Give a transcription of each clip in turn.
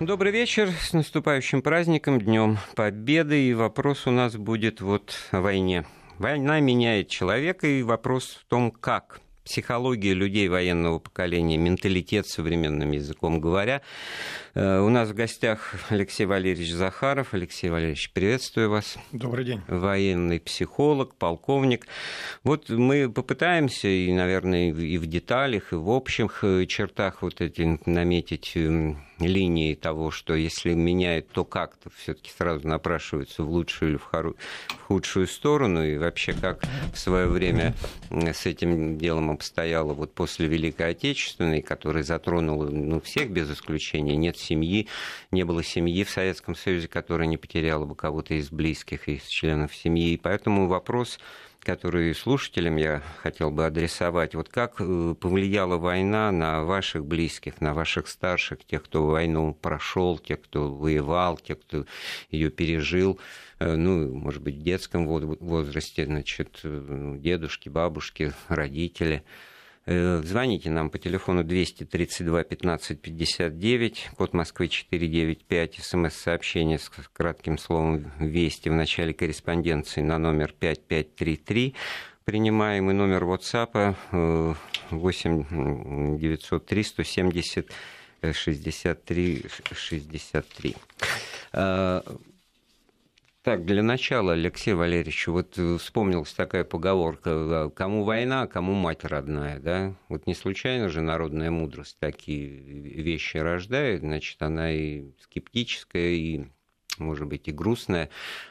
Добрый вечер, с наступающим праздником, Днем Победы. И вопрос у нас будет вот о войне. Война меняет человека, и вопрос в том, как психология людей военного поколения, менталитет современным языком говоря. Э, у нас в гостях Алексей Валерьевич Захаров. Алексей Валерьевич, приветствую вас. Добрый день. Военный психолог, полковник. Вот мы попытаемся, и, наверное, и в деталях, и в общих э, чертах вот эти наметить эм, линии того, что если меняет, то как-то все-таки сразу напрашивается в лучшую или в, хоро... в худшую сторону, и вообще как в свое время с этим делом обстояло вот после Великой Отечественной, которая затронула ну, всех без исключения, нет семьи, не было семьи в Советском Союзе, которая не потеряла бы кого-то из близких, из членов семьи, и поэтому вопрос которые слушателям я хотел бы адресовать. Вот как э, повлияла война на ваших близких, на ваших старших, тех, кто войну прошел, тех, кто воевал, тех, кто ее пережил, э, ну, может быть, в детском возрасте, значит, э, дедушки, бабушки, родители. Э, звоните нам по телефону 232 15 59, код Москвы 495, смс-сообщение с кратким словом «Вести» в начале корреспонденции на номер 5533. Принимаем и номер WhatsApp 8 903 170 63 63. Так, для начала, Алексей Валерьевич, вот э, вспомнилась такая поговорка, э, кому война, кому мать родная, да? Вот не случайно же народная мудрость такие вещи рождает, значит, она и скептическая, и может быть, и грустная.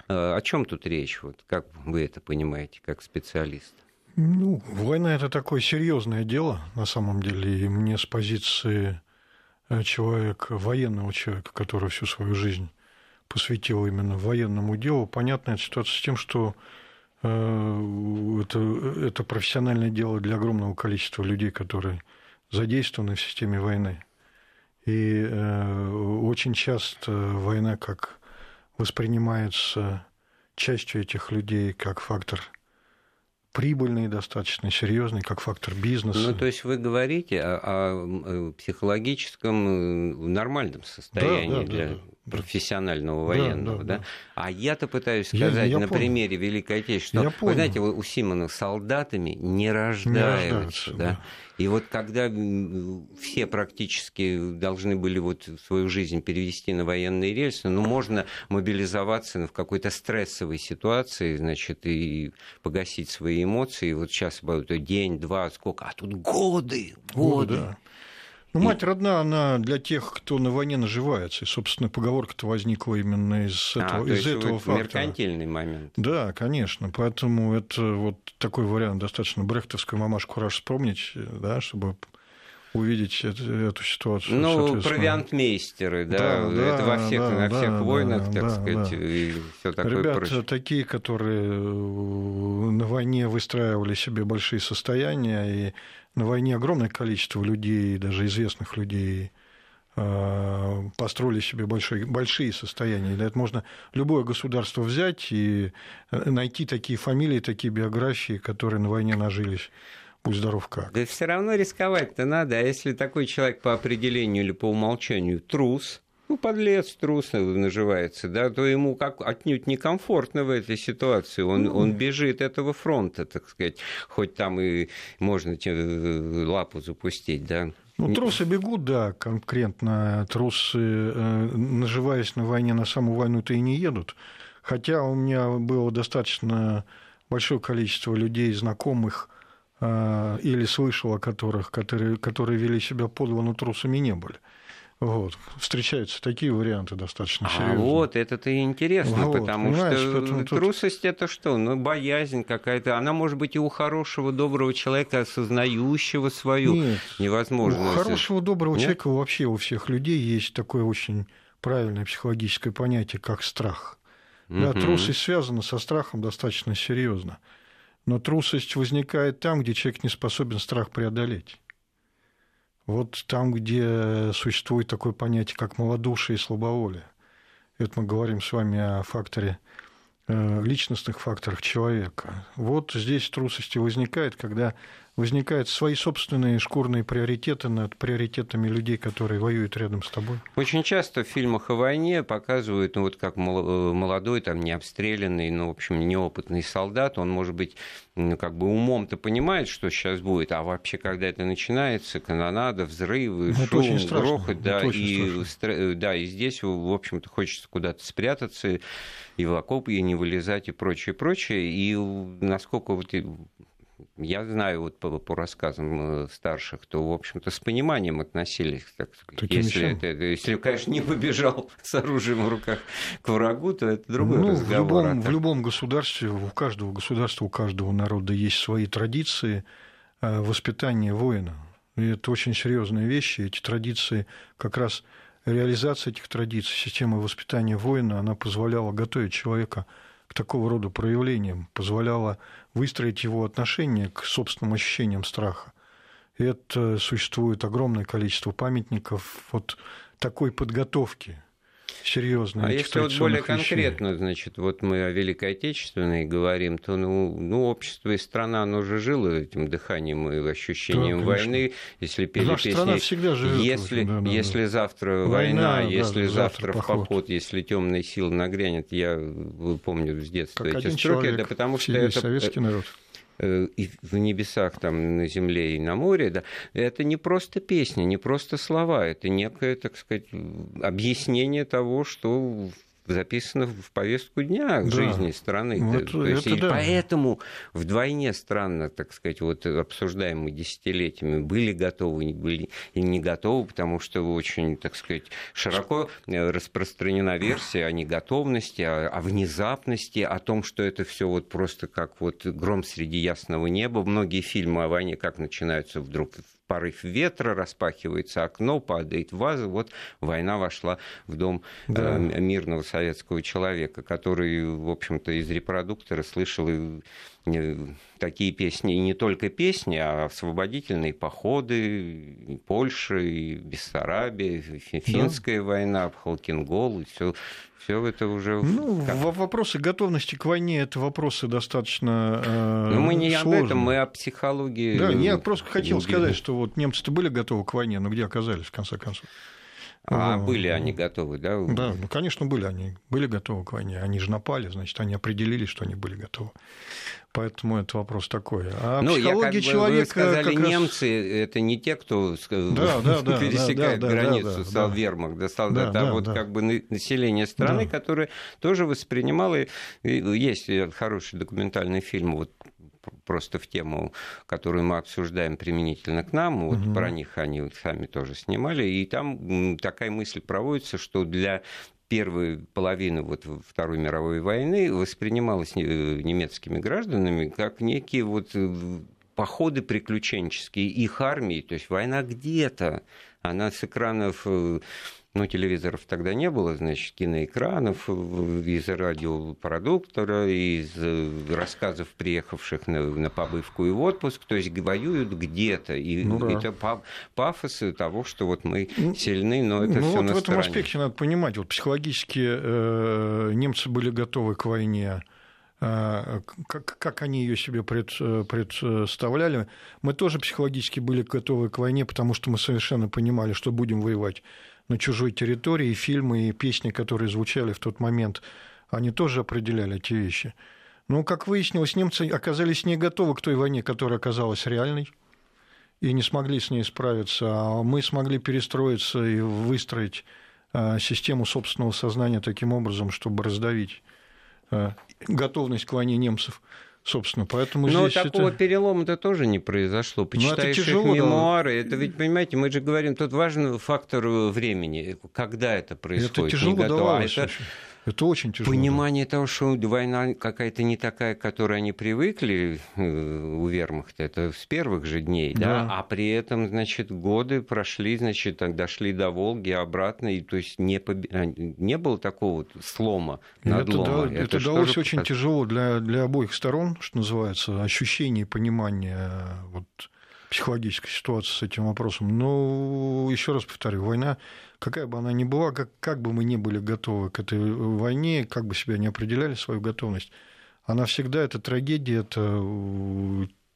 Э, о чем тут речь? Вот как вы это понимаете, как специалист? Ну, война это такое серьезное дело, на самом деле, и мне с позиции человека, военного человека, который всю свою жизнь посвятил именно военному делу. Понятная ситуация с тем, что э, это, это профессиональное дело для огромного количества людей, которые задействованы в системе войны. И э, очень часто война как воспринимается частью этих людей как фактор прибыльный, достаточно серьезный, как фактор бизнеса. Ну, то есть вы говорите о, о психологическом нормальном состоянии да, да, для да, профессионального военного, да? да, да. А я-то пытаюсь сказать я, я на помню. примере Великой Отечественной, что, вы знаете, у Симонов солдатами не рождаются, не да? да. И вот когда все практически должны были вот свою жизнь перевести на военные рельсы, ну, можно мобилизоваться в какой-то стрессовой ситуации, значит, и погасить свои эмоции. Вот сейчас будет день, два, сколько, а тут годы, годы. годы да. Ну, мать родна, она для тех, кто на войне наживается. И, собственно, поговорка-то возникла именно из этого, а, из этого вот фактора. меркантильный момент. Да, конечно. Поэтому это вот такой вариант достаточно брехтовскую мамашку раз вспомнить, да, чтобы увидеть эту, эту ситуацию. Ну, провиантмейстеры, да, да, это да, во всех, да, на всех да, войнах, да, так да, сказать, да. и все такое Ребята прочее. такие, которые э, на войне выстраивали себе большие состояния, и на войне огромное количество людей, даже известных людей, э, построили себе большие, большие состояния. Да, это можно любое государство взять и э, найти такие фамилии, такие биографии, которые на войне нажились будь здоров как. Да все равно рисковать-то надо. А если такой человек по определению или по умолчанию трус, ну, подлец, трус наживается, да, то ему как отнюдь некомфортно в этой ситуации. Он, ну, он бежит этого фронта, так сказать, хоть там и можно э, лапу запустить, да. Ну, трусы бегут, да, конкретно. Трусы, э, наживаясь на войне, на саму войну-то и не едут. Хотя у меня было достаточно большое количество людей, знакомых, а, или слышал о которых, которые, которые вели себя подло, но трусами не были. Вот. Встречаются такие варианты достаточно серьезные. А вот, это-то и интересно, вот, потому что трусость тут... это что? Ну, боязнь какая-то. Она может быть и у хорошего, доброго человека, осознающего свою Нет, невозможность. У хорошего, доброго Нет? человека вообще у всех людей есть такое очень правильное психологическое понятие, как страх. Угу. Да, трусость связана со страхом достаточно серьезно. Но трусость возникает там, где человек не способен страх преодолеть. Вот там, где существует такое понятие, как малодушие и слабоволие. Это мы говорим с вами о факторе э, личностных факторах человека. Вот здесь трусость возникает, когда возникают свои собственные шкурные приоритеты над приоритетами людей, которые воюют рядом с тобой. Очень часто в фильмах о войне показывают, ну вот как молодой, там, не обстрелянный, ну, в общем, неопытный солдат, он, может быть, ну, как бы умом-то понимает, что сейчас будет, а вообще, когда это начинается, канонада, взрывы, ну, шум, грохот, да, и, стр... да, и здесь, в общем-то, хочется куда-то спрятаться, и в окопы, и не вылезать, и прочее, прочее, и насколько вот я знаю вот по, по рассказам э, старших, то, в общем-то, с пониманием относились, так сказать. если, это, если, конечно, не побежал с оружием в руках к врагу, то это другой ну, разговор. В любом, а в любом государстве, у каждого государства, у каждого народа есть свои традиции э, воспитания воина. И это очень серьезные вещи. Эти традиции, как раз реализация этих традиций, система воспитания воина, она позволяла готовить человека к такого рода проявлениям, позволяла выстроить его отношение к собственным ощущениям страха. И это существует огромное количество памятников вот такой подготовки серьезные. А если вот более вещей. конкретно, значит, вот мы о Великой Отечественной говорим, то ну, ну общество и страна, оно же жило этим дыханием и ощущением да, войны. Если пели Наша песни, страна всегда живет если, да, да, если завтра война, война если да, завтра, завтра в поход. поход, если темные силы нагрянет, я помню с детства как эти строки, да потому что это советский народ Э, и в небесах, там, на земле и на море, да, это не просто песня, не просто слова, это некое, так сказать, объяснение того, что записано в повестку дня да. жизни страны. Вот То есть, и да. поэтому вдвойне странно, так сказать, вот обсуждаемые десятилетиями были готовы, не были и не готовы, потому что очень, так сказать, широко э, распространена версия о неготовности, о, о внезапности, о том, что это все вот просто как вот гром среди ясного неба. Многие фильмы о войне как начинаются вдруг порыв ветра, распахивается окно, падает ваза. Вот война вошла в дом да. э, мирного советского человека, который, в общем-то, из репродуктора слышал и такие песни, и не только песни, а освободительные походы и Польша, и Бессарабия, финская да. война, Халкингол, и все все это уже... Ну, как... вопросы готовности к войне – это вопросы достаточно э, Но мы не сложные. об этом, мы о психологии. Да, я просто хотел сказать, что вот немцы-то были готовы к войне, но где оказались, в конце концов? А ну, были они готовы, да? Да, ну, конечно, были они. Были готовы к войне. Они же напали, значит, они определили, что они были готовы. Поэтому это вопрос такой. А ну, психология я как человека... Вы сказали, как немцы раз... это не те, кто да, да, да, пересекает да, да, границу да, да, Салвермах до солдат, да, а да, вот да. как бы население страны, да. которое тоже воспринимало... Есть хороший документальный фильм вот просто в тему, которую мы обсуждаем применительно к нам, вот угу. про них они сами тоже снимали, и там такая мысль проводится, что для первой половины вот Второй мировой войны воспринималась немецкими гражданами как некие вот э, походы приключенческие их армии, то есть война где-то, она с экранов э, ну, телевизоров тогда не было, значит, киноэкранов, из радиопродуктора, из э, рассказов приехавших на, на побывку и в отпуск, то есть воюют где-то. И ну, да. это пафосы того, что вот мы ну, сильны, но это ну, все вот на в этом аспекте надо понимать, вот психологически э, немцы были готовы к войне э, как, как они ее себе пред, э, представляли. Мы тоже психологически были готовы к войне, потому что мы совершенно понимали, что будем воевать на чужой территории, и фильмы, и песни, которые звучали в тот момент, они тоже определяли эти вещи. Но, как выяснилось, немцы оказались не готовы к той войне, которая оказалась реальной, и не смогли с ней справиться, а мы смогли перестроиться и выстроить а, систему собственного сознания таким образом, чтобы раздавить а, готовность к войне немцев собственно. Поэтому Но здесь такого это... перелома-то тоже не произошло. Почитаешь это тяжело, их мемуары, да. это ведь, понимаете, мы же говорим, тут важен фактор времени, когда это происходит. Это тяжело не давалось. А это... Это очень тяжело. Понимание того, что война какая-то не такая, к которой они привыкли э, у вермахта, это с первых же дней, да. да, а при этом, значит, годы прошли, значит, дошли до Волги обратно, и то есть не, поб... А, не было такого слома, надлома. Это, да, это, это далось очень показ... тяжело для, для обоих сторон, что называется, ощущение понимания вот, психологической ситуации с этим вопросом. Но еще раз повторю, война какая бы она ни была, как, как бы мы ни были готовы к этой войне, как бы себя не определяли свою готовность, она всегда, это трагедия, это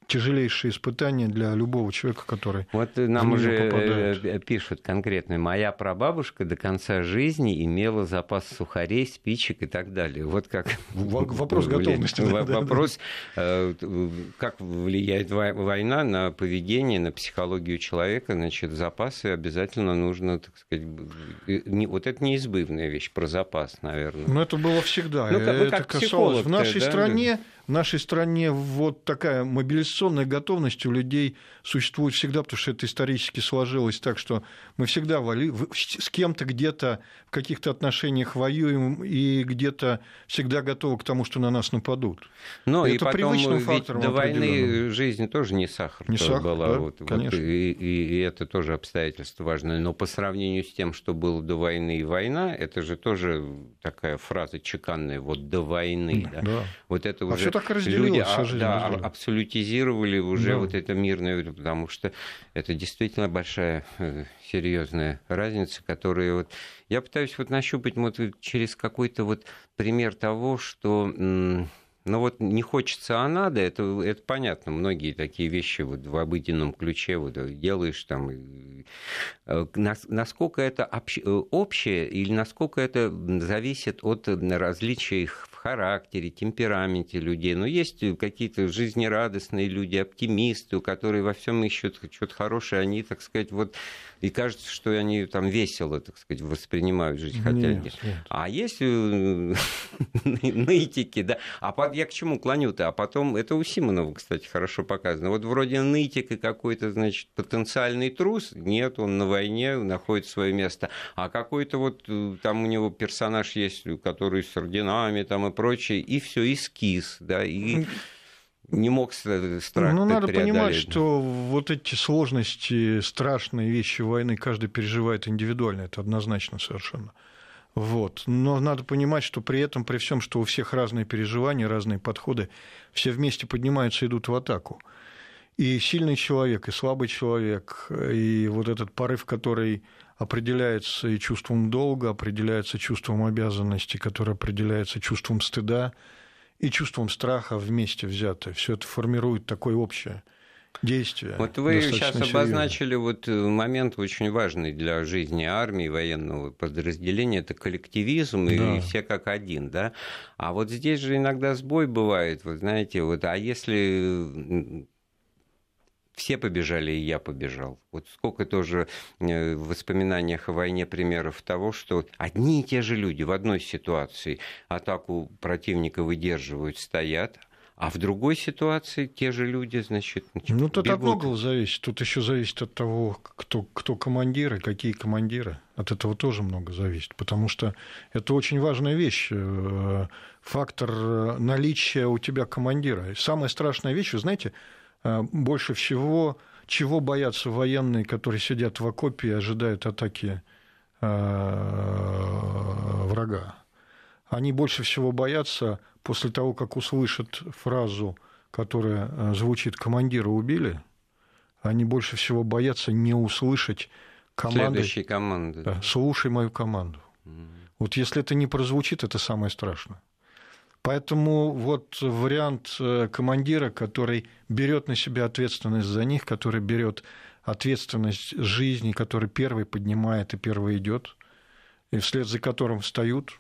тяжелейшее испытание для любого человека, который Вот нам уже попадает. пишут конкретно, моя прабабушка до конца жизни имела запас сухарей, спичек и так далее. Вот как... Вопрос готовности. Вопрос, как влияет война на поведение, на психологию человека. Значит, запасы обязательно нужно, так сказать... Вот это неизбывная вещь про запас, наверное. Но это было всегда. Ну, это касалось в нашей стране в нашей стране вот такая мобилизационная готовность у людей существует всегда, потому что это исторически сложилось так, что мы всегда вали, с кем-то где-то в каких-то отношениях воюем и где-то всегда готовы к тому, что на нас нападут. Но это и потом привычным фактором до войны жизнь тоже не сахар, не сахар была. Да, вот, конечно. Вот, и, и, и это тоже обстоятельство важное. Но по сравнению с тем, что было до войны и война, это же тоже такая фраза чеканная, вот до войны. Да. Да. Вот это а уже так люди а, да, абсолютизировали уже да. вот это мирное, потому что это действительно большая э, серьезная разница, которая вот я пытаюсь вот нащупать вот через какой-то вот пример того, что ну вот не хочется, а надо, это, это понятно. Многие такие вещи вот в обыденном ключе вот делаешь там. Э, насколько это общее или насколько это зависит от различий их характере, темпераменте людей. Но есть какие-то жизнерадостные люди, оптимисты, у которых во всем ищут что-то хорошее, они, так сказать, вот и кажется, что они там весело, так сказать, воспринимают жизнь. Хотя нет, нет. А есть э, нытики, да. А я к чему клоню-то? А потом, это у Симонова, кстати, хорошо показано. Вот вроде нытик и какой-то, значит, потенциальный трус, нет, он на войне находит свое место. А какой-то вот э, там у него персонаж есть, который с орденами там и прочее, и все эскиз, да, и не мог страх Ну, надо понимать, что вот эти сложности, страшные вещи войны каждый переживает индивидуально, это однозначно совершенно. Вот. Но надо понимать, что при этом, при всем, что у всех разные переживания, разные подходы, все вместе поднимаются и идут в атаку. И сильный человек, и слабый человек, и вот этот порыв, который определяется и чувством долга, определяется чувством обязанности, который определяется чувством стыда, и чувством страха вместе взятое. Все это формирует такое общее действие. Вот вы сейчас серьезно. обозначили вот э, момент очень важный для жизни армии, военного подразделения, это коллективизм, да. и все как один, да? А вот здесь же иногда сбой бывает, вы знаете, вот, а если все побежали, и я побежал. Вот сколько тоже э, в воспоминаниях о войне примеров того, что одни и те же люди в одной ситуации атаку противника выдерживают, стоят, а в другой ситуации те же люди, значит, Ну, тут от многого зависит. Тут еще зависит от того, кто, кто командиры, какие командиры. От этого тоже много зависит. Потому что это очень важная вещь. Э, фактор э, наличия у тебя командира. Самая страшная вещь, вы знаете, больше всего чего боятся военные, которые сидят в окопе и ожидают атаки э, врага. Они больше всего боятся после того, как услышат фразу, которая э, звучит «командира убили», они больше всего боятся не услышать команды. Следующей команды. Да, «Слушай мою команду». Mm. Вот если это не прозвучит, это самое страшное. Поэтому вот вариант э, командира, который берет на себя ответственность за них, который берет ответственность жизни, который первый поднимает и первый идет, и вслед за которым встают,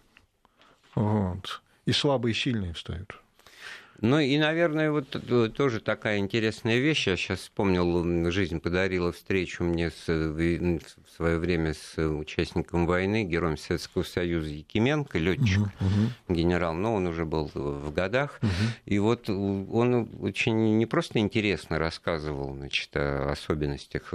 вот, и слабые и сильные встают. Ну и, наверное, вот тоже такая интересная вещь. Я сейчас вспомнил, жизнь подарила встречу мне с, в свое время с участником войны, героем Советского Союза Якименко, летчик, угу, угу. генерал, но он уже был в годах. Угу. И вот он очень не просто интересно рассказывал значит, о особенностях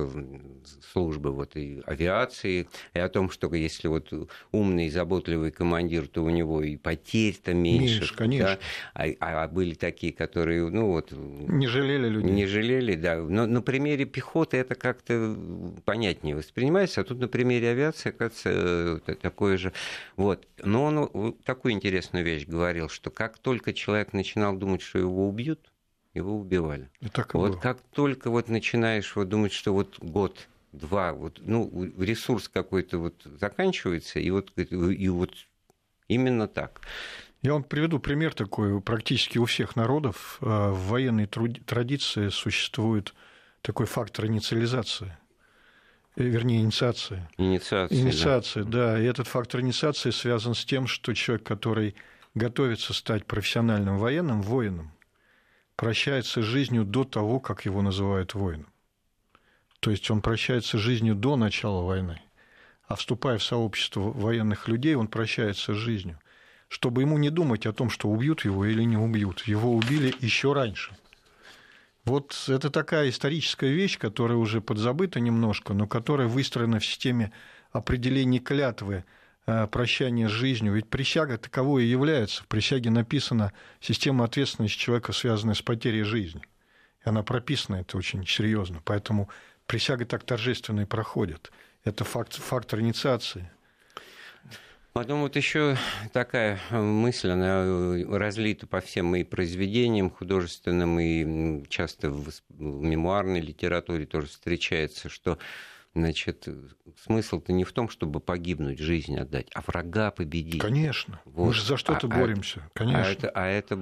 службы вот, и авиации, и о том, что если вот умный и заботливый командир, то у него и потерь-то меньше. Меньше, конечно. Да? А, а были были такие, которые, ну вот... Не жалели людей. Не жалели, да. Но на примере пехоты это как-то понятнее воспринимается, а тут на примере авиации, кажется, такое же. Вот. Но он такую интересную вещь говорил, что как только человек начинал думать, что его убьют, его убивали. И так и вот было. как только вот начинаешь вот думать, что вот год, два, вот, ну, ресурс какой-то вот заканчивается, и вот, и вот именно так. Я вам приведу пример такой. Практически у всех народов э, в военной традиции существует такой фактор инициализации. Э, вернее, инициации. Инициация. Инициация, да. да. И этот фактор инициации связан с тем, что человек, который готовится стать профессиональным военным, воином, прощается с жизнью до того, как его называют воином. То есть он прощается с жизнью до начала войны. А вступая в сообщество военных людей, он прощается с жизнью. Чтобы ему не думать о том, что убьют его или не убьют. Его убили еще раньше. Вот это такая историческая вещь, которая уже подзабыта немножко, но которая выстроена в системе определений клятвы э, прощания с жизнью. Ведь присяга таковой и является. В присяге написана система ответственности человека, связанная с потерей жизни. И она прописана это очень серьезно. Поэтому присяга так торжественно и проходит. Это факт, фактор инициации. Потом вот еще такая мысль, она разлита по всем моим произведениям художественным и часто в мемуарной литературе тоже встречается, что Значит, смысл-то не в том, чтобы погибнуть, жизнь отдать, а врага победить. Конечно. Вот. Мы же за что-то а, а боремся. Конечно. А это, а это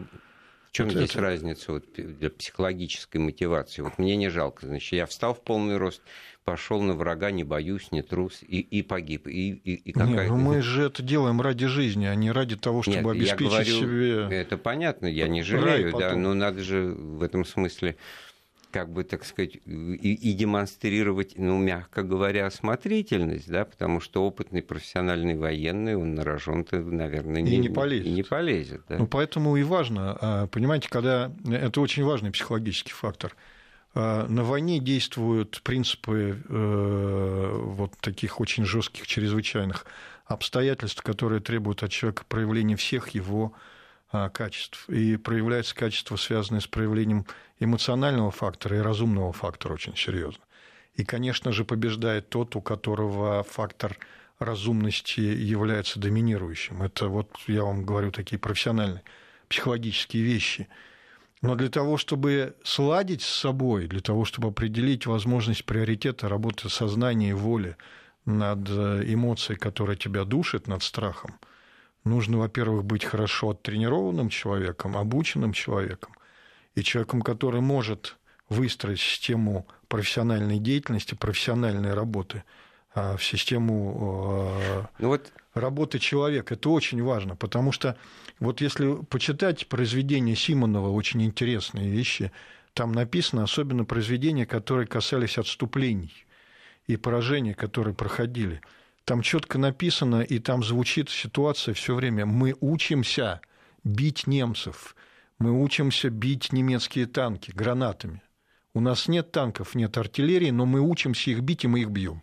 в чем вот здесь это... разница вот, для психологической мотивации? Вот мне не жалко. Значит, я встал в полный рост, пошел на врага, не боюсь, не трус, и, и погиб. И, и, и Нет, ну мы же это делаем ради жизни, а не ради того, чтобы Нет, обеспечить я говорю, себе... Это понятно, я не жалею, да, но надо же в этом смысле как бы, так сказать, и, и демонстрировать, ну, мягко говоря, осмотрительность, да, потому что опытный профессиональный военный, он на рожон-то, наверное, не, и не полезет. И не полезет да. Ну, поэтому и важно, а, понимаете, когда... Это очень важный психологический фактор – на войне действуют принципы э, вот таких очень жестких, чрезвычайных обстоятельств, которые требуют от человека проявления всех его а, качеств. И проявляются качества, связанные с проявлением эмоционального фактора и разумного фактора очень серьезно. И, конечно же, побеждает тот, у которого фактор разумности является доминирующим. Это вот я вам говорю такие профессиональные психологические вещи – но для того, чтобы сладить с собой, для того, чтобы определить возможность приоритета работы сознания и воли над э, эмоцией, которая тебя душит, над страхом, нужно, во-первых, быть хорошо оттренированным человеком, обученным человеком, и человеком, который может выстроить систему профессиональной деятельности, профессиональной работы в систему э, ну вот... работы человека. Это очень важно, потому что вот если почитать произведения Симонова, очень интересные вещи, там написано, особенно произведения, которые касались отступлений и поражений, которые проходили. Там четко написано, и там звучит ситуация все время. Мы учимся бить немцев, мы учимся бить немецкие танки гранатами. У нас нет танков, нет артиллерии, но мы учимся их бить, и мы их бьем.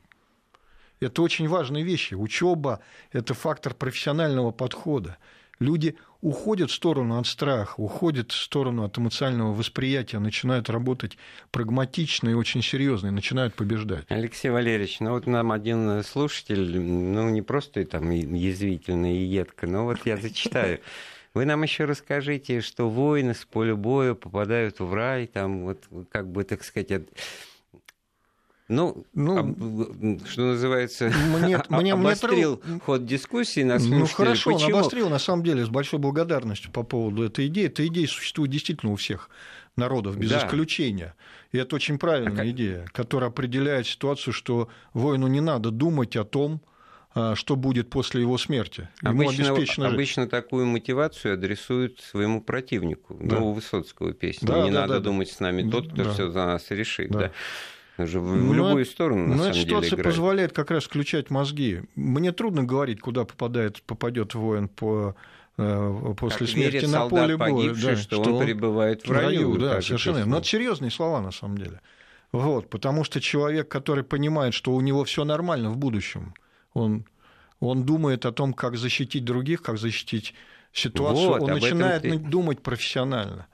Это очень важные вещи. Учеба – это фактор профессионального подхода. Люди уходят в сторону от страха, уходят в сторону от эмоционального восприятия, начинают работать прагматично и очень серьезно, и начинают побеждать. Алексей Валерьевич, ну вот нам один слушатель, ну не просто там язвительно и едко, но вот я зачитаю. Вы нам еще расскажите, что воины с поля боя попадают в рай, там вот как бы, так сказать, ну, ну об, что называется, мне, мне, обострил мне... ход дискуссии на Ну, хорошо, Почему? он обострил, на самом деле, с большой благодарностью по поводу этой идеи. Эта идея существует действительно у всех народов, без да. исключения. И это очень правильная а идея, которая определяет ситуацию, что воину не надо думать о том, а, что будет после его смерти. Ему обычно, обычно такую мотивацию адресуют своему противнику. Да. Ну, у Высоцкого песни. Да, не да, надо да, думать да. с нами тот, кто да. все за нас решит. Да. Да же в, ну, любую сторону, на но самом деле, ситуация играет. позволяет как раз включать мозги. Мне трудно говорить, куда попадает, попадет воин по э, после как смерти на поле боя, да, что, что он пребывает в раю. раю да, совершенно. Но это серьезные слова на самом деле. Вот, потому что человек, который понимает, что у него все нормально в будущем, он, он думает о том, как защитить других, как защитить ситуацию, вот, он начинает ты... думать профессионально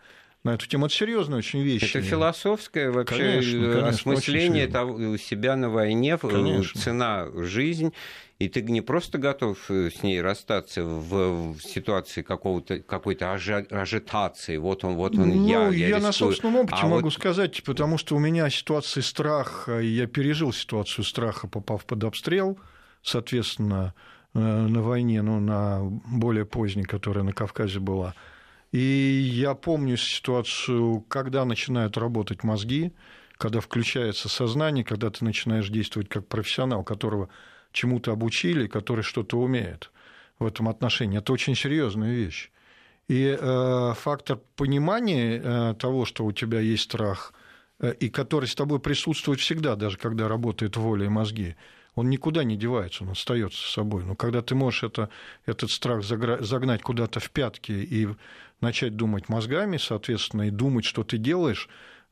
на эту тему. Это серьезная очень вещь. Это философское вообще конечно, конечно, осмысление того, себя на войне, конечно. цена жизнь. И ты не просто готов э, с ней расстаться в, в ситуации какого-то, какой-то ажитации. Вот он, вот он, ну, я, я, я на собственном опыте а могу вот... сказать, потому что у меня ситуация страха, я пережил ситуацию страха, попав под обстрел, соответственно, на войне, ну, на более поздней, которая на Кавказе была. И я помню ситуацию, когда начинают работать мозги, когда включается сознание, когда ты начинаешь действовать как профессионал, которого чему-то обучили, который что-то умеет в этом отношении. Это очень серьезная вещь. И э, фактор понимания э, того, что у тебя есть страх, э, и который с тобой присутствует всегда, даже когда работает воля и мозги, он никуда не девается, он остается с собой. Но когда ты можешь это, этот страх загнать куда-то в пятки и начать думать мозгами, соответственно, и думать, что ты делаешь,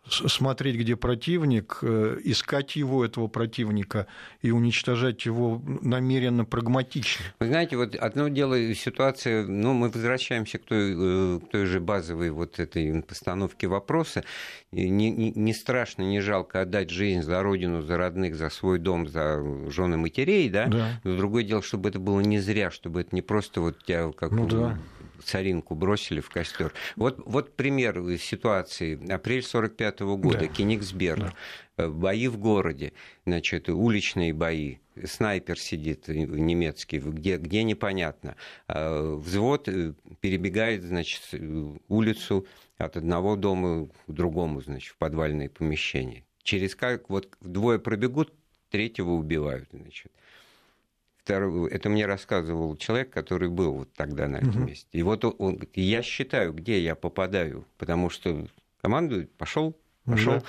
смотреть, где противник, э, искать его, этого противника, и уничтожать его намеренно прагматично. Вы знаете, вот одно дело ситуация, ну, мы возвращаемся к той, э, к той же базовой вот этой постановке вопроса. Не, не, не страшно, не жалко отдать жизнь за родину, за родных, за свой дом, за жены матерей, да? да. Но другое дело, чтобы это было не зря, чтобы это не просто вот тебя как ну, да царинку бросили в костер. Вот, вот пример ситуации. Апрель 45 года, да. Кенигсберг. Да. Э, бои в городе, значит, уличные бои, снайпер сидит немецкий, где, где непонятно. А, взвод э, перебегает, значит, улицу от одного дома к другому, значит, в подвальное помещение. Через как, вот двое пробегут, третьего убивают, значит это мне рассказывал человек, который был вот тогда на этом месте. И вот он я считаю, где я попадаю, потому что командует, пошел, пошел. Да.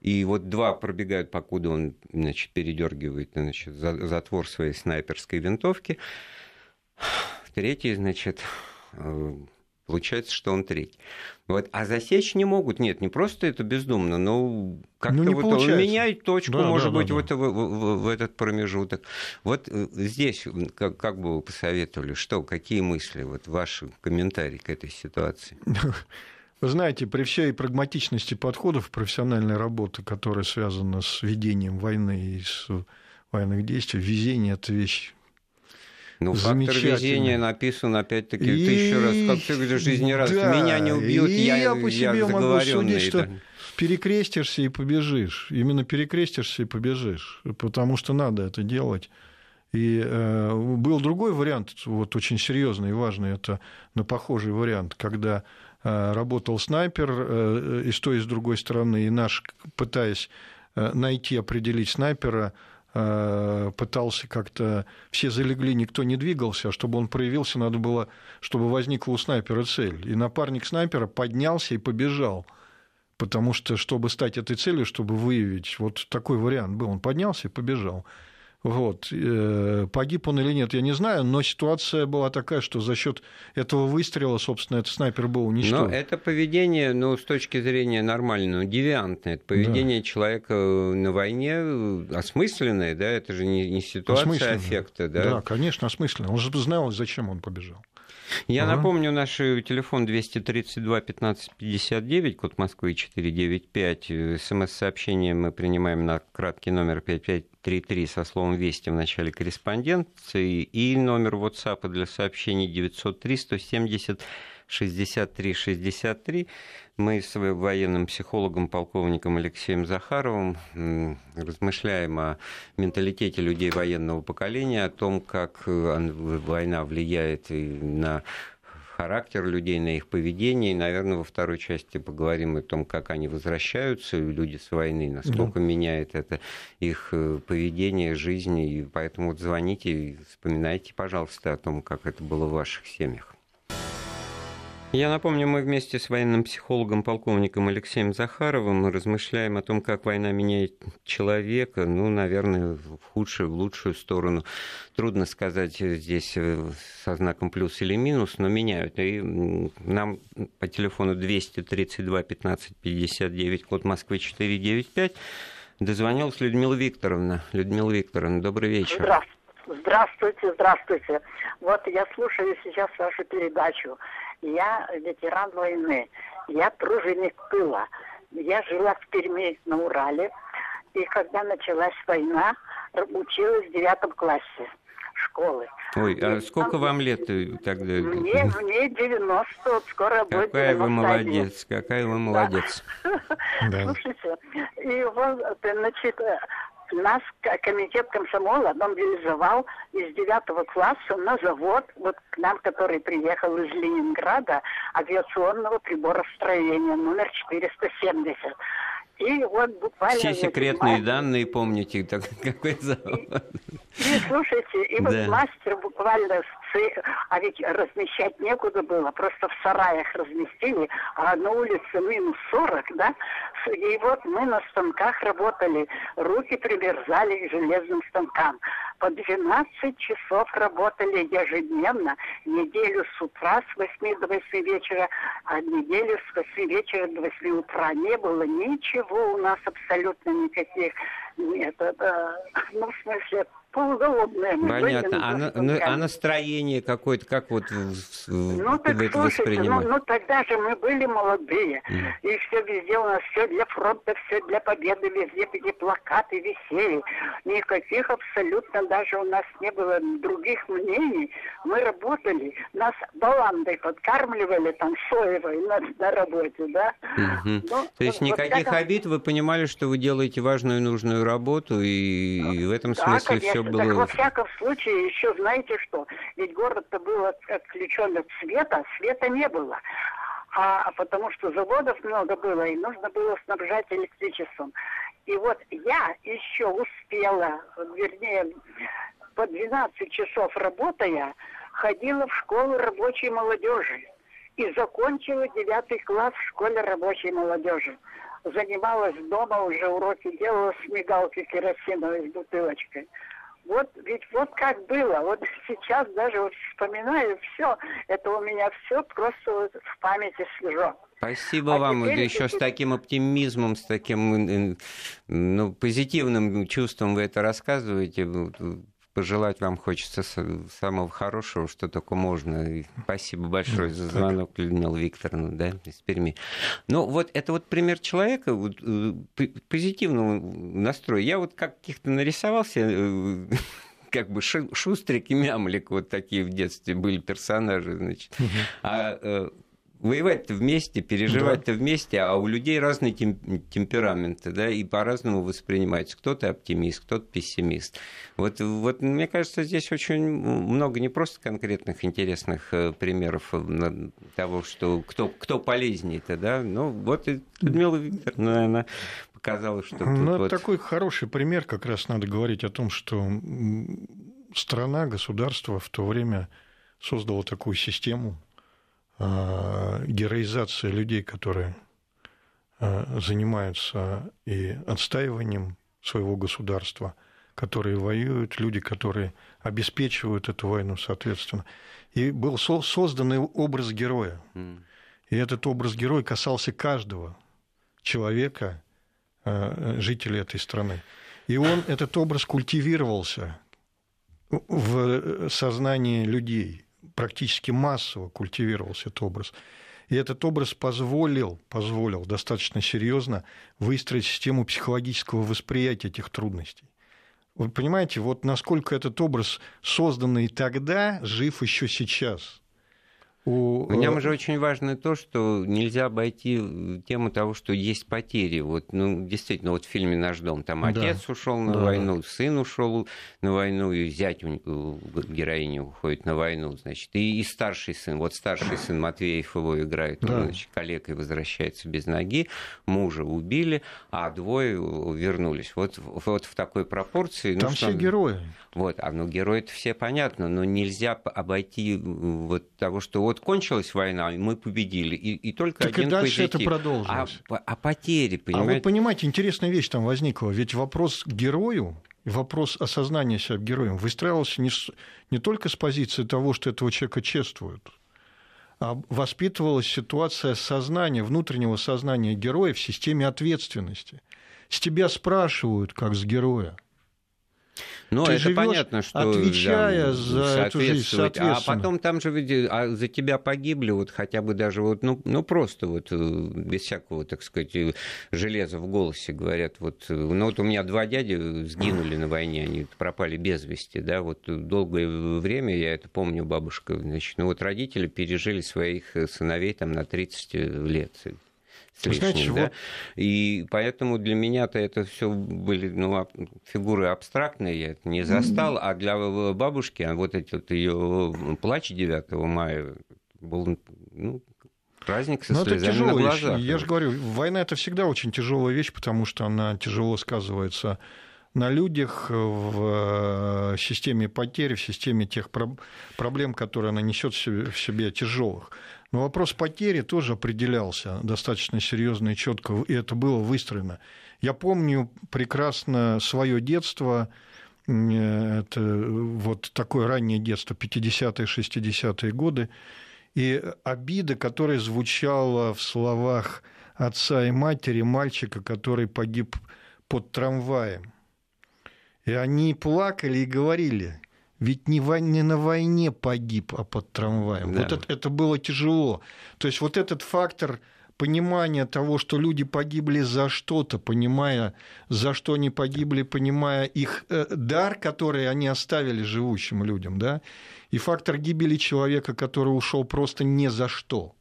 И вот два пробегают, покуда он значит, передергивает значит, затвор своей снайперской винтовки. Третий, значит, э, Получается, что он третий. Вот. А засечь не могут. Нет, не просто это бездумно, но как-то ну, вот получается. меняет точку, да, может да, быть, да, да. В, в, в этот промежуток. Вот э, здесь, как, как бы вы посоветовали, что, какие мысли, вот ваши комментарии к этой ситуации? Вы знаете, при всей прагматичности подходов профессиональной работы, которая связана с ведением войны и с военных действий, везение – это вещь ну, фактор везения написан, опять-таки, и... тысячу раз. Как ты говоришь, жизни раз. Да. Меня не убьют, и я, я по себе я могу судить, что перекрестишься и побежишь. Именно перекрестишься и побежишь. Потому что надо это делать. И э, был другой вариант, вот очень серьезный и важный, это на похожий вариант, когда работал снайпер э, и с той, и с другой стороны, и наш, пытаясь э, найти, определить снайпера, Э, пытался как-то... Все залегли, никто не двигался, а чтобы он проявился, надо было, чтобы возникла у снайпера цель. И напарник снайпера поднялся и побежал. Потому что, чтобы стать этой целью, чтобы выявить, вот такой вариант был. Он поднялся и побежал. Вот. Э, погиб он или нет, я не знаю, но ситуация была такая, что за счет этого выстрела, собственно, этот снайпер был уничтожен. Но это поведение, ну, с точки зрения нормального, девиантное. Это поведение да. человека на войне э, осмысленное, да, это же не, не ситуация аффекта, да? Да, конечно, осмысленно. Он же знал, зачем он побежал. Я ага. напомню, наш телефон 232 15 59, код Москвы 495. СМС-сообщение мы принимаем на краткий номер 5533 со словом «Вести» в начале корреспонденции и номер WhatsApp для сообщений 903 170 63-63. Мы с военным психологом, полковником Алексеем Захаровым размышляем о менталитете людей военного поколения, о том, как э, война влияет на характер людей, на их поведение. И, наверное, во второй части поговорим о том, как они возвращаются, люди с войны, насколько да. меняет это их э, поведение, жизнь. И поэтому вот звоните и вспоминайте, пожалуйста, о том, как это было в ваших семьях. Я напомню, мы вместе с военным психологом, полковником Алексеем Захаровым размышляем о том, как война меняет человека, ну, наверное, в худшую, в лучшую сторону. Трудно сказать здесь э, со знаком плюс или минус, но меняют. И нам по телефону 232 15 59, код Москвы 495, дозвонилась Людмила Викторовна. Людмила Викторовна, добрый вечер. Здравствуйте, здравствуйте. Вот я слушаю сейчас вашу передачу. Я ветеран войны, я труженик пыла. Я жила в Перми на Урале, и когда началась война, училась в девятом классе школы. Ой, а и сколько там... вам лет тогда? Мне, мне 90, вот скоро какая будет Какая вы молодец, какая вы молодец. Да. Слушайте, и вот, значит, нас комитет комсомола мобилизовал из девятого класса на завод, вот к нам, который приехал из Ленинграда, авиационного приборостроения номер 470. И вот буквально... Все секретные данные помните, так, какой завод. И, слушайте, и вот да. мастер буквально а ведь размещать некуда было, просто в сараях разместили, а на улице минус 40, да, и вот мы на станках работали, руки примерзали к железным станкам. По 12 часов работали ежедневно, неделю с утра с 8 до 8 вечера, а неделю с 8 вечера до 8 утра. Не было ничего у нас абсолютно никаких, нет, это, ну, в смысле, полуголодные. Понятно. А, на, ну, а настроение какое-то, как вот ну, так, вы слушайте, ну, ну тогда же мы были молодые, mm. и все везде у нас все для фронта, все для победы, везде эти плакаты висели. Никаких абсолютно даже у нас не было других мнений. Мы работали, нас баландой подкармливали там соевой на, на работе, да. Mm-hmm. Ну, То есть вот никаких это... обид, вы понимали, что вы делаете важную и нужную работу, и, и в этом смысле да, все было... Так во всяком случае, еще знаете что? Ведь город-то был отключен от света, света не было. А потому что заводов много было, и нужно было снабжать электричеством. И вот я еще успела, вернее, по 12 часов работая, ходила в школу рабочей молодежи и закончила девятый класс в школе рабочей молодежи. Занималась дома, уже уроки делала с мигалкой керосиновой с бутылочкой. Вот ведь вот как было. Вот сейчас даже вот вспоминаю все. Это у меня все просто вот в памяти свежо. Спасибо а вам. Еще теперь... с таким оптимизмом, с таким ну, позитивным чувством вы это рассказываете пожелать вам хочется самого хорошего, что только можно. И спасибо большое за звонок, Людмила Викторовна, да, из Перми. Ну, вот это вот пример человека вот, э, позитивного настроя. Я вот каких-то нарисовался э, как бы Шустрик и Мямлик вот такие в детстве были персонажи, значит. А э, воевать-то вместе, переживать-то да. вместе, а у людей разные тем, темпераменты, да, и по-разному воспринимаются. Кто-то оптимист, кто-то пессимист. Вот, вот мне кажется, здесь очень много не просто конкретных интересных э, примеров э, того, что кто, кто полезнее-то, да, ну вот и Людмила Викторовна, наверное, показала, что... Ну, это вот... такой хороший пример, как раз надо говорить о том, что страна, государство в то время создало такую систему, героизация людей, которые э, занимаются и отстаиванием своего государства, которые воюют, люди, которые обеспечивают эту войну, соответственно. И был создан образ героя. И этот образ героя касался каждого человека, э, жителей этой страны. И он, этот образ культивировался в сознании людей практически массово культивировался этот образ. И этот образ позволил, позволил достаточно серьезно выстроить систему психологического восприятия этих трудностей. Вы понимаете, вот насколько этот образ, созданный тогда, жив еще сейчас – у... В нем же очень важно то, что нельзя обойти тему того, что есть потери. Вот, ну, действительно, вот в фильме «Наш дом» там да. отец ушел на да. войну, сын ушел на войну, и зять у героини уходит на войну, значит, и, и старший сын, вот старший сын Матвеев его играет, да. он, значит, коллегой возвращается без ноги, мужа убили, а двое вернулись. Вот, вот в такой пропорции. Ну, там ну, все что... герои. Вот, а ну герои-то все понятно, но нельзя обойти вот того, что вот кончилась война, и мы победили, и, и только так один и дальше позитив. это продолжилось. А, а потери, понимаете? А вы понимаете, интересная вещь там возникла, ведь вопрос к герою, вопрос осознания себя героем выстраивался не, с, не только с позиции того, что этого человека чествуют, а воспитывалась ситуация сознания, внутреннего сознания героя в системе ответственности. С тебя спрашивают, как с героя – ну, Ты это понятно, что... Отвечая да, за эту жизнь, А потом там же а за тебя погибли вот хотя бы даже вот, ну, ну просто вот э, без всякого, так сказать, э, железа в голосе говорят. Вот, э, ну вот у меня два дяди сгинули на войне, они пропали без вести, да, вот долгое время, я это помню, бабушка, значит, ну вот родители пережили своих сыновей там на 30 лет с лишним, Знаете, да? Вот... И поэтому для меня-то это все были ну, фигуры абстрактные, я это не застал, а для бабушки а вот эти вот ее плач 9 мая был ну, праздник со Но ну, слезами на глазах. Вещь. Я же говорю, война это всегда очень тяжелая вещь, потому что она тяжело сказывается на людях, в э, системе потерь, в системе тех проблем, которые она несет в себе тяжелых. Но вопрос потери тоже определялся достаточно серьезно и четко, и это было выстроено. Я помню прекрасно свое детство, это вот такое раннее детство, 50-е, 60-е годы, и обида, которая звучала в словах отца и матери мальчика, который погиб под трамваем. И они плакали и говорили, ведь не, не на войне погиб, а под трамваем. Да. Вот это, это было тяжело. То есть вот этот фактор понимания того, что люди погибли за что-то, понимая, за что они погибли, понимая их э, дар, который они оставили живущим людям, да, и фактор гибели человека, который ушел просто не за что.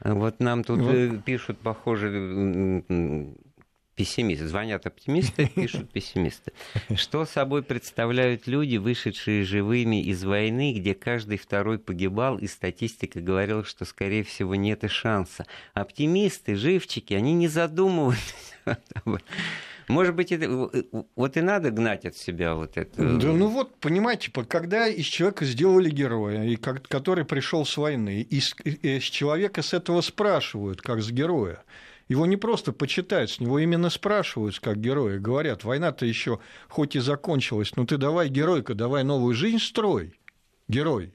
Вот нам тут вот. Э, пишут, похоже, пессимисты. Звонят оптимисты, пишут пессимисты. Что собой представляют люди, вышедшие живыми из войны, где каждый второй погибал, и статистика говорила, что, скорее всего, нет и шанса. Оптимисты, живчики, они не задумываются. Может быть, это, вот и надо гнать от себя вот это. Да, ну вот, понимаете, когда из человека сделали героя, и который пришел с войны, и с человека с этого спрашивают, как с героя. Его не просто почитают, с него именно спрашивают, как героя. Говорят, война-то еще хоть и закончилась, но ты давай, геройка, давай новую жизнь строй, герой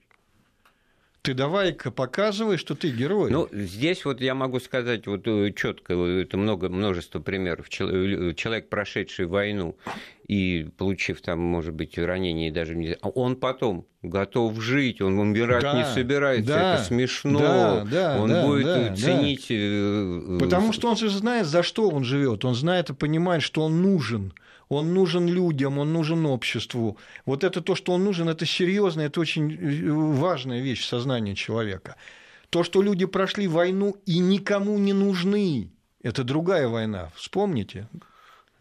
ты давай-ка показывай, что ты герой. Ну, здесь вот я могу сказать вот э, четко, это много, множество примеров. Э, человек, прошедший войну и получив там, может быть, ранение, даже. А он потом готов жить, он умирать да, не собирается, да, это смешно, да, да, он да, будет да, ценить... Да. Потому что он же знает, за что он живет, он знает и понимает, что он нужен он нужен людям, он нужен обществу. Вот это то, что он нужен, это серьезно, это очень э, важная вещь в сознании человека. То, что люди прошли войну и никому не нужны, это другая война. Вспомните.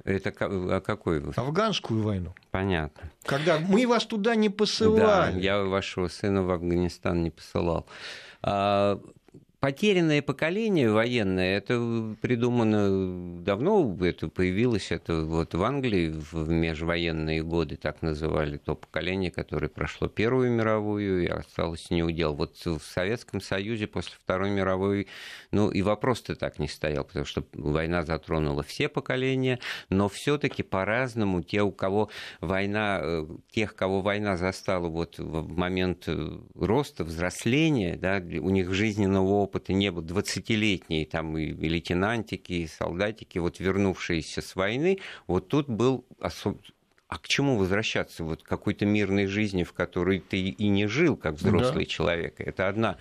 Это а какой? Афганскую войну. Понятно. Когда мы вас туда не посылали. Да, я вашего сына в Афганистан не посылал. А, Потерянное поколение военное, это придумано давно, это появилось, это вот в Англии в межвоенные годы так называли, то поколение, которое прошло Первую мировую и осталось неудел. Вот в Советском Союзе после Второй мировой, ну и вопрос-то так не стоял, потому что война затронула все поколения, но все таки по-разному те, у кого война, э, тех, кого война застала вот в момент э, роста, взросления, да, у них жизненного не было, 20-летние там и, и лейтенантики, и солдатики, вот вернувшиеся с войны, вот тут был особ а к чему возвращаться вот какой-то мирной жизни, в которой ты и не жил как взрослый да. человек? Это одна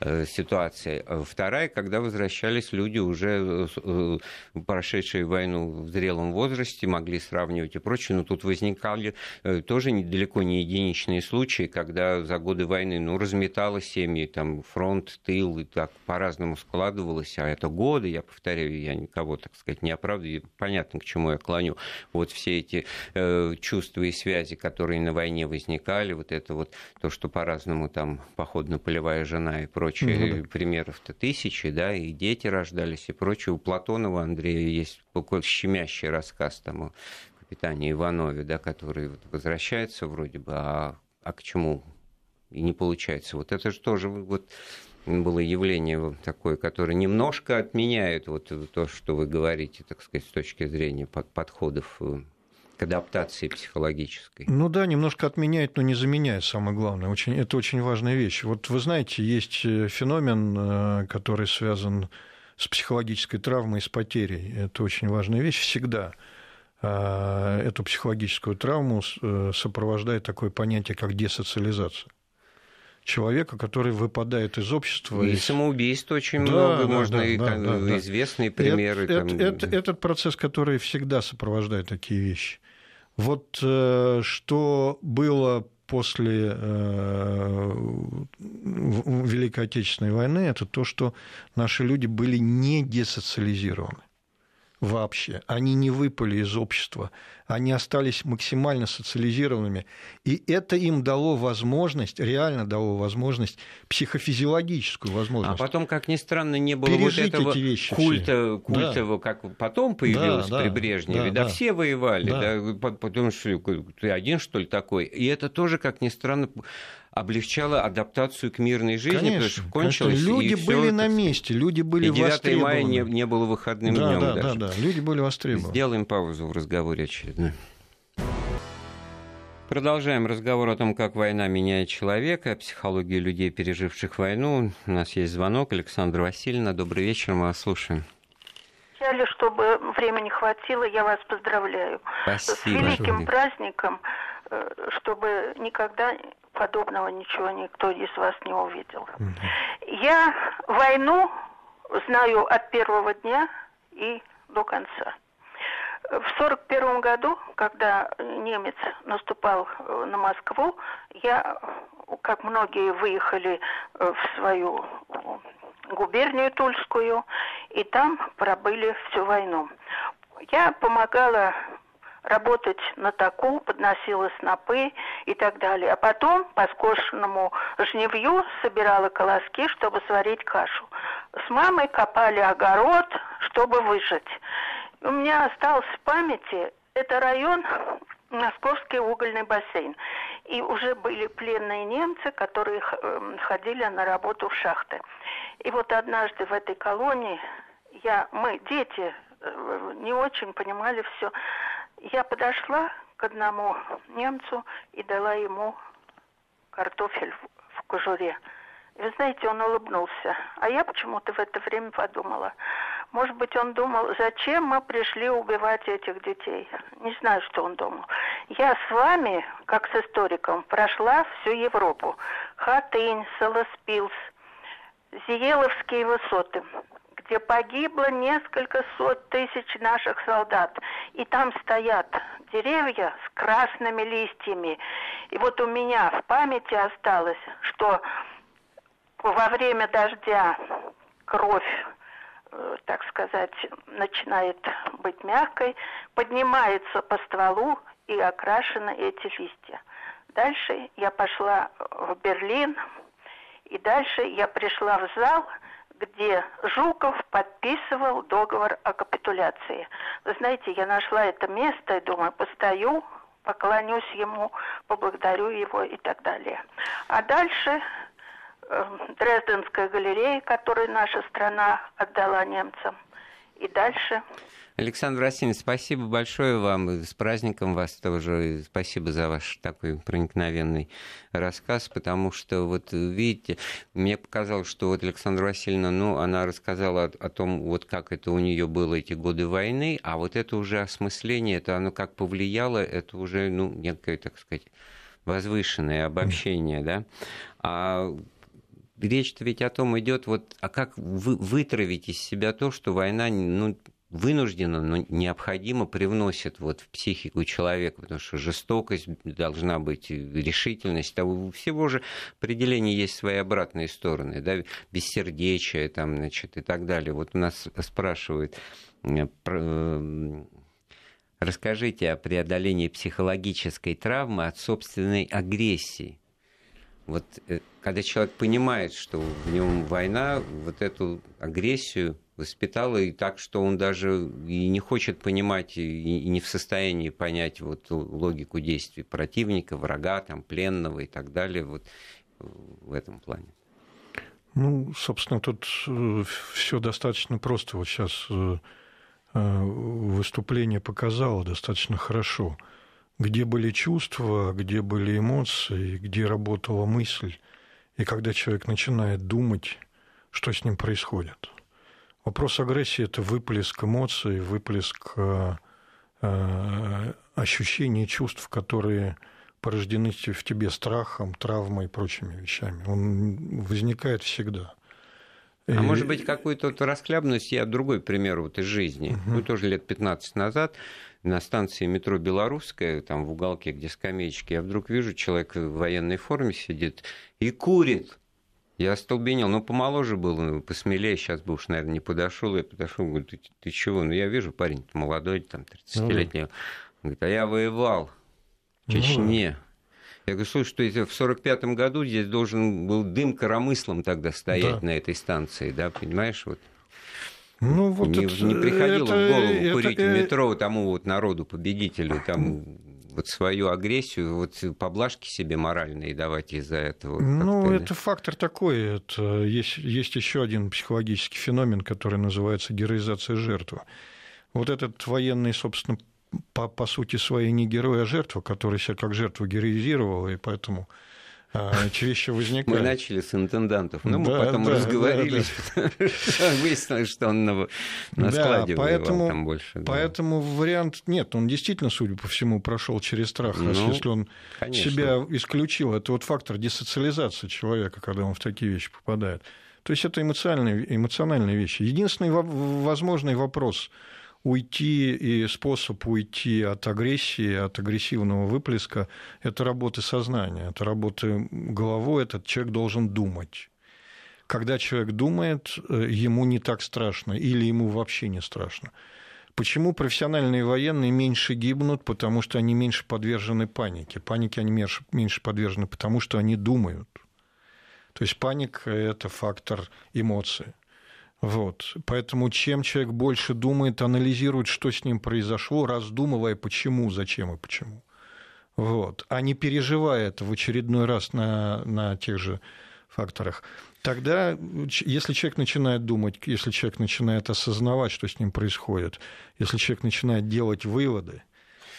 э, ситуация. Вторая, когда возвращались люди уже э, прошедшие войну в зрелом возрасте, могли сравнивать и прочее, но тут возникали э, тоже недалеко не единичные случаи, когда за годы войны ну, разметало семьи, там фронт, тыл, и так по-разному складывалось, а это годы, я повторяю, я никого, так сказать, не оправдываю, понятно, к чему я клоню. Вот все эти э, чувства и связи, которые на войне возникали, вот это вот то, что по-разному там походно-полевая жена и прочие ну, да. примеров-то тысячи, да, и дети рождались и прочее. У Платонова Андрея есть буквально щемящий рассказ там о капитане Иванове, да, который вот возвращается вроде бы, а, а к чему и не получается. Вот это же тоже вот было явление такое, которое немножко отменяет вот то, что вы говорите, так сказать, с точки зрения подходов э, к адаптации психологической. Ну да, немножко отменяет, но не заменяет, самое главное. Очень, это очень важная вещь. Вот вы знаете, есть э, феномен, э, который связан с психологической травмой, с потерей. Это очень важная вещь всегда. А, эту психологическую травму э, сопровождает такое понятие, как десоциализация человека, который выпадает из общества. И из... самоубийств очень да, много, да, можно да, и да, да, известные примеры. Это, там... это, этот процесс, который всегда сопровождает такие вещи. Вот э, что было после э, Великой Отечественной войны, это то, что наши люди были не десоциализированы вообще. Они не выпали из общества, они остались максимально социализированными. И это им дало возможность, реально дало возможность, психофизиологическую возможность. А потом, как ни странно, не было вот этого эти вещи культа, культа да. как потом появилось да, при Брежневе. Да, да, да все воевали, да. Да, потому что ты один, что ли, такой. И это тоже, как ни странно, облегчало адаптацию к мирной жизни, конечно, потому что кончилось. Конечно. Люди и были всё, на месте, люди были и 9 востребованы. мая не, не было выходным да, днем да, даже. Да, да, люди были востребованы. Сделаем паузу в разговоре очередной. Продолжаем разговор о том, как война меняет человека, о психологии людей, переживших войну. У нас есть звонок. Александра Васильевна, добрый вечер, мы вас слушаем. Вначале, чтобы времени хватило, я вас поздравляю. Спасибо. С великим праздником, э, чтобы никогда подобного ничего никто из вас не увидел. Я войну знаю от первого дня и до конца. В сорок первом году, когда немец наступал э, на Москву, я, как многие, выехали э, в свою губернию Тульскую, и там пробыли всю войну. Я помогала работать на таку, подносила снопы и так далее. А потом по скошенному жневью собирала колоски, чтобы сварить кашу. С мамой копали огород, чтобы выжить. У меня остался в памяти, это район Московский угольный бассейн. И уже были пленные немцы, которые эм, ходили на работу в шахты. И вот однажды в этой колонии я, мы, дети, э, не очень понимали все. Я подошла к одному немцу и дала ему картофель в кожуре. И вы знаете, он улыбнулся. А я почему-то в это время подумала, может быть, он думал, зачем мы пришли убивать этих детей. Не знаю, что он думал. Я с вами, как с историком, прошла всю Европу. Хатынь, Солоспилс, Зиеловские высоты где погибло несколько сот тысяч наших солдат. И там стоят деревья с красными листьями. И вот у меня в памяти осталось, что во время дождя кровь, э, так сказать, начинает быть мягкой, поднимается по стволу и окрашены эти листья. Дальше я пошла в Берлин, и дальше я пришла в зал – где Жуков подписывал договор о капитуляции. Вы знаете, я нашла это место и думаю, постою, поклонюсь ему, поблагодарю его и так далее. А дальше э, Дрезденская галерея, которую наша страна отдала немцам. И дальше Александр Васильевич, спасибо большое вам. С праздником вас тоже. Спасибо за ваш такой проникновенный рассказ, потому что, вот видите, мне показалось, что вот Александра Васильевна, ну, она рассказала о, о том, вот как это у нее было эти годы войны, а вот это уже осмысление, это оно как повлияло, это уже, ну, некое, так сказать, возвышенное обобщение, да. А речь-то ведь о том идет, вот, а как вы вытравить из себя то, что война, ну, вынужденно, но необходимо привносит вот в психику человека, потому что жестокость должна быть, решительность. А у всего же определения есть свои обратные стороны, да, бессердечие там, значит, и так далее. Вот у нас спрашивают, э, э, расскажите о преодолении психологической травмы от собственной агрессии. Вот э, когда человек понимает, что в нем война, вот эту агрессию воспитала и так, что он даже и не хочет понимать, и не в состоянии понять вот логику действий противника, врага, там, пленного и так далее, вот в этом плане. Ну, собственно, тут э, все достаточно просто. Вот сейчас э, выступление показало достаточно хорошо, где были чувства, где были эмоции, где работала мысль, и когда человек начинает думать, что с ним происходит. Вопрос агрессии – это выплеск эмоций, выплеск э, э, ощущений, чувств, которые порождены в тебе страхом, травмой и прочими вещами. Он возникает всегда. А и... может быть, какую-то вот расхлябность, я другой пример вот из жизни. Угу. Ну, тоже лет 15 назад на станции метро Белорусская, там в уголке, где скамеечки, я вдруг вижу, человек в военной форме сидит и курит Я остолбенел, ну, помоложе был, ну, посмелее, сейчас бы уж, наверное, не подошел. Я подошел, говорю, ты, ты чего? Ну, я вижу, парень молодой, там, 30-летний. Ну, Говорит, а я воевал в ну Чечне. Ну, я говорю, слушай, что это в 45-м году здесь должен был дым коромыслом тогда стоять да. на этой станции, да, понимаешь, вот. Ну, вот не, это, не приходило это, в голову это, курить это, в метро тому вот народу, победителю, там вот свою агрессию, вот поблажки себе моральные давать из-за этого? Ну, это фактор такой. Это, есть, есть еще один психологический феномен, который называется героизация жертвы. Вот этот военный, собственно, по, по сути своей не герой, а жертва, который себя как жертву героизировал, и поэтому эти вещи возникают. Мы начали с интендантов, но мы потом да, разговорились, да, да. выяснилось, что он на, на складе да, поэтому, там больше. Поэтому вариант нет, он действительно, судя по всему, прошел через страх, ну, если он конечно. себя исключил. Это вот фактор десоциализации человека, когда он в такие вещи попадает. То есть это эмоциональные, эмоциональные вещи. Единственный возможный вопрос – уйти и способ уйти от агрессии, от агрессивного выплеска – это работа сознания, это работа головой, этот человек должен думать. Когда человек думает, э, ему не так страшно или ему вообще не страшно. Почему профессиональные военные меньше гибнут? Потому что они меньше подвержены панике. Панике они меньше подвержены, потому что они думают. То есть паника – это фактор эмоций. Вот. Поэтому чем человек больше думает, анализирует, что с ним произошло, раздумывая, почему, зачем и почему. Вот. А не переживая это в очередной раз на, на тех же факторах. Тогда, если человек начинает думать, если человек начинает осознавать, что с ним происходит, если человек начинает делать выводы,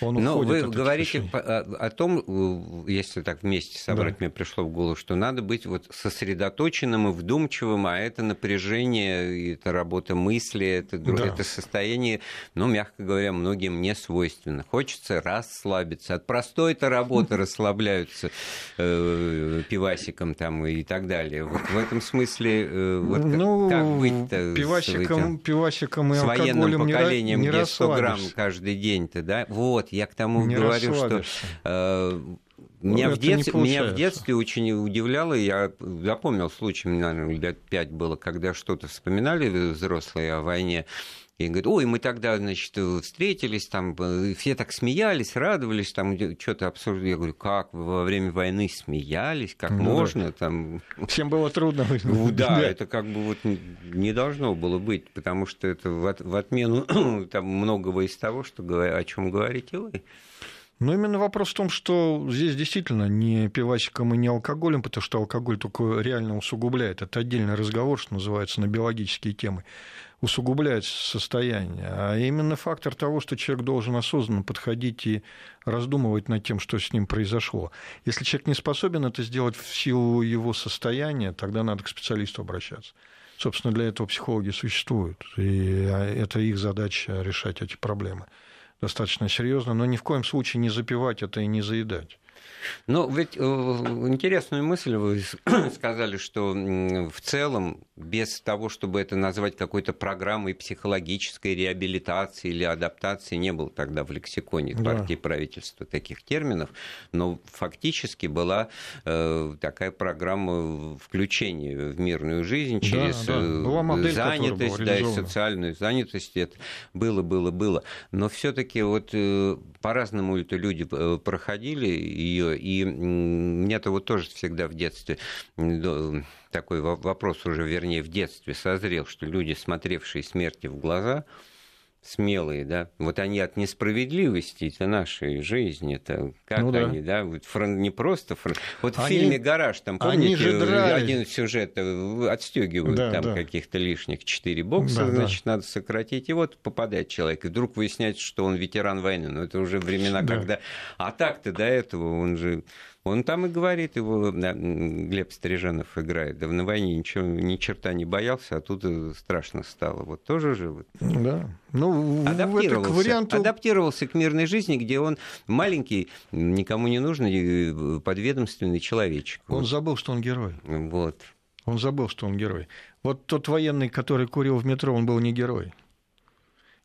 он Но вы говорите о, о том, э, если так вместе собрать, да. мне пришло в голову, что надо быть вот сосредоточенным и вдумчивым, а это напряжение, это работа мысли, это, да. это состояние, ну, мягко говоря, многим не свойственно. Хочется расслабиться. От простой-то работы расслабляются э, пивасиком там и так далее. Вот в этом смысле, э, вот ну, как быть-то пивасиком, с, пивасиком и с военным поколением, не где 100 грамм каждый день-то, да? Вот, вот, я к тому не говорю, что э, меня, в детстве, меня в детстве очень удивляло, я запомнил случай, наверное, лет пять было, когда что-то вспоминали взрослые о войне, и говорит, ой, мы тогда, значит, встретились, там, все так смеялись, радовались, там, что-то обсуждали. Я говорю, как вы во время войны смеялись, как ну, можно, да. там... Всем было трудно. Ну, да, это как бы вот не должно было быть, потому что это в, в отмену там многого из того, что, о чем говорите вы. Но именно вопрос в том, что здесь действительно не пивасиком и не алкоголем, потому что алкоголь только реально усугубляет. Это отдельный разговор, что называется, на биологические темы усугубляет состояние, а именно фактор того, что человек должен осознанно подходить и раздумывать над тем, что с ним произошло. Если человек не способен это сделать в силу его состояния, тогда надо к специалисту обращаться. Собственно, для этого психологи существуют, и а, это их задача решать эти проблемы достаточно серьезно, но ни в коем случае не запивать это и не заедать. Но ведь э, интересную мысль вы сказали, что в целом без того, чтобы это назвать какой-то программой психологической реабилитации или адаптации, не было тогда в лексиконе да. партии правительства таких терминов, но фактически была э, такая программа включения в мирную жизнь через да, да. Э, была модель, занятость, да, и социальную занятость. Это было, было, было. Но все-таки вот по-разному это люди проходили ее, и мне-то вот тоже всегда в детстве такой вопрос уже, вернее, в детстве созрел, что люди, смотревшие смерти в глаза, смелые, да, вот они от несправедливости это нашей жизни, это как ну, они, да, вот фронт, не просто фронт. Вот они, в фильме «Гараж», там, помните, один сюжет э, отстегивают да, там да. каких-то лишних четыре бокса, да, значит, да. надо сократить, и вот попадает человек, и вдруг выясняется, что он ветеран войны, но это уже времена, да. когда... А так-то до этого он же он там и говорит, его да, Глеб Стриженов играет. Да на войне ничего, ни черта не боялся, а тут страшно стало. Вот тоже же вот. Да. Ну, адаптировался, к варианту... адаптировался к мирной жизни, где он маленький, никому не нужный, э, подведомственный человечек. Он вот. забыл, что он герой. Вот. Он забыл, что он герой. Вот тот военный, который курил в метро, он был не герой.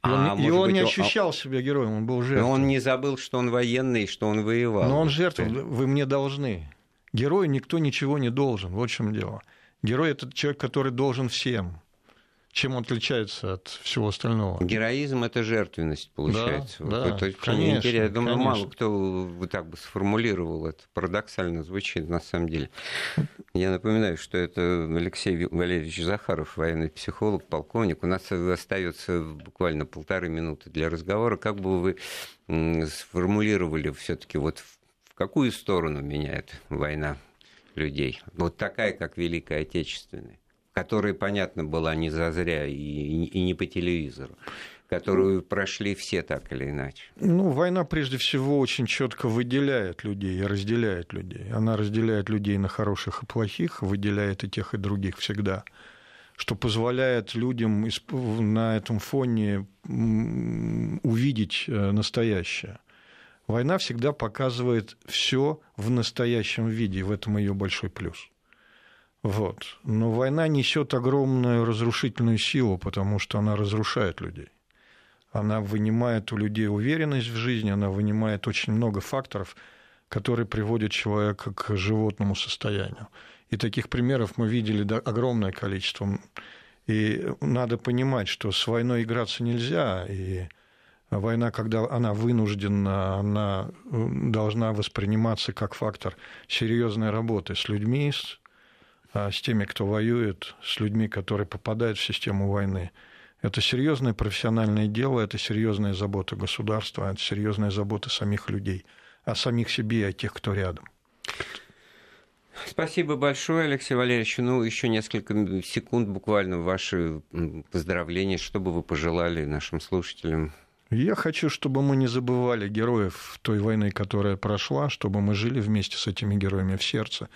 И он, а, и он быть, не ощущал он... себя героем, он был жертвой. Но он не забыл, что он военный, что он воевал. Но он жертва, вы мне должны. Герою никто ничего не должен, вот в чем дело. Герой – это человек, который должен всем. Чем он отличается от всего остального? Героизм – это жертвенность, получается. Да, да, это конечно, интересно. Я думаю, конечно. мало кто вот так бы сформулировал это. Парадоксально звучит на самом деле. Я напоминаю, что это Алексей Валерьевич Захаров, военный психолог, полковник. У нас остается буквально полторы минуты для разговора. Как бы вы сформулировали все-таки вот в какую сторону меняет война людей? Вот такая, как Великая Отечественная, которая, понятно, была не зазря и, и не по телевизору, которую прошли все так или иначе. Ну, война прежде всего очень четко выделяет людей и разделяет людей. Она разделяет людей на хороших и плохих, выделяет и тех, и других всегда что позволяет людям на этом фоне увидеть э, настоящее. Война всегда показывает все в настоящем виде, в этом ее большой плюс. Вот. Но война несет огромную разрушительную силу, потому что она разрушает людей. Она вынимает у людей уверенность в жизни, она вынимает очень много факторов, которые приводят человека к животному состоянию. И таких примеров мы видели огромное количество. И надо понимать, что с войной играться нельзя, и война, когда она вынуждена, она э, должна восприниматься как фактор серьезной работы с людьми, с теми, кто воюет, с людьми, которые попадают в систему войны. Это серьезное профессиональное дело, это серьезная забота государства, это серьезная забота самих людей, о самих себе и о тех, кто рядом. Спасибо большое, Алексей Валерьевич. Ну, еще несколько секунд буквально ваши поздравления. Что бы вы пожелали нашим слушателям? Я хочу, чтобы мы не забывали героев той войны, которая прошла, чтобы мы жили вместе с этими героями в сердце,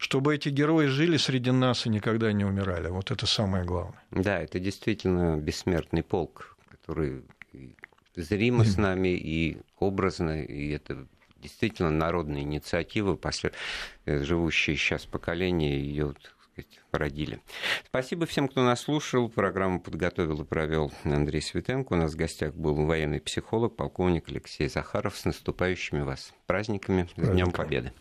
чтобы эти герои жили среди нас и никогда не умирали. Вот это самое главное. Да, это действительно бессмертный полк, который зримо с нами и образно, и это действительно народная инициатива, после, живущие сейчас поколения ее родили. Спасибо всем, кто нас слушал. Программу подготовил и провел Андрей Светенко. У нас в гостях был военный психолог, полковник Алексей Захаров. С наступающими вас праздниками, с Днем Победы.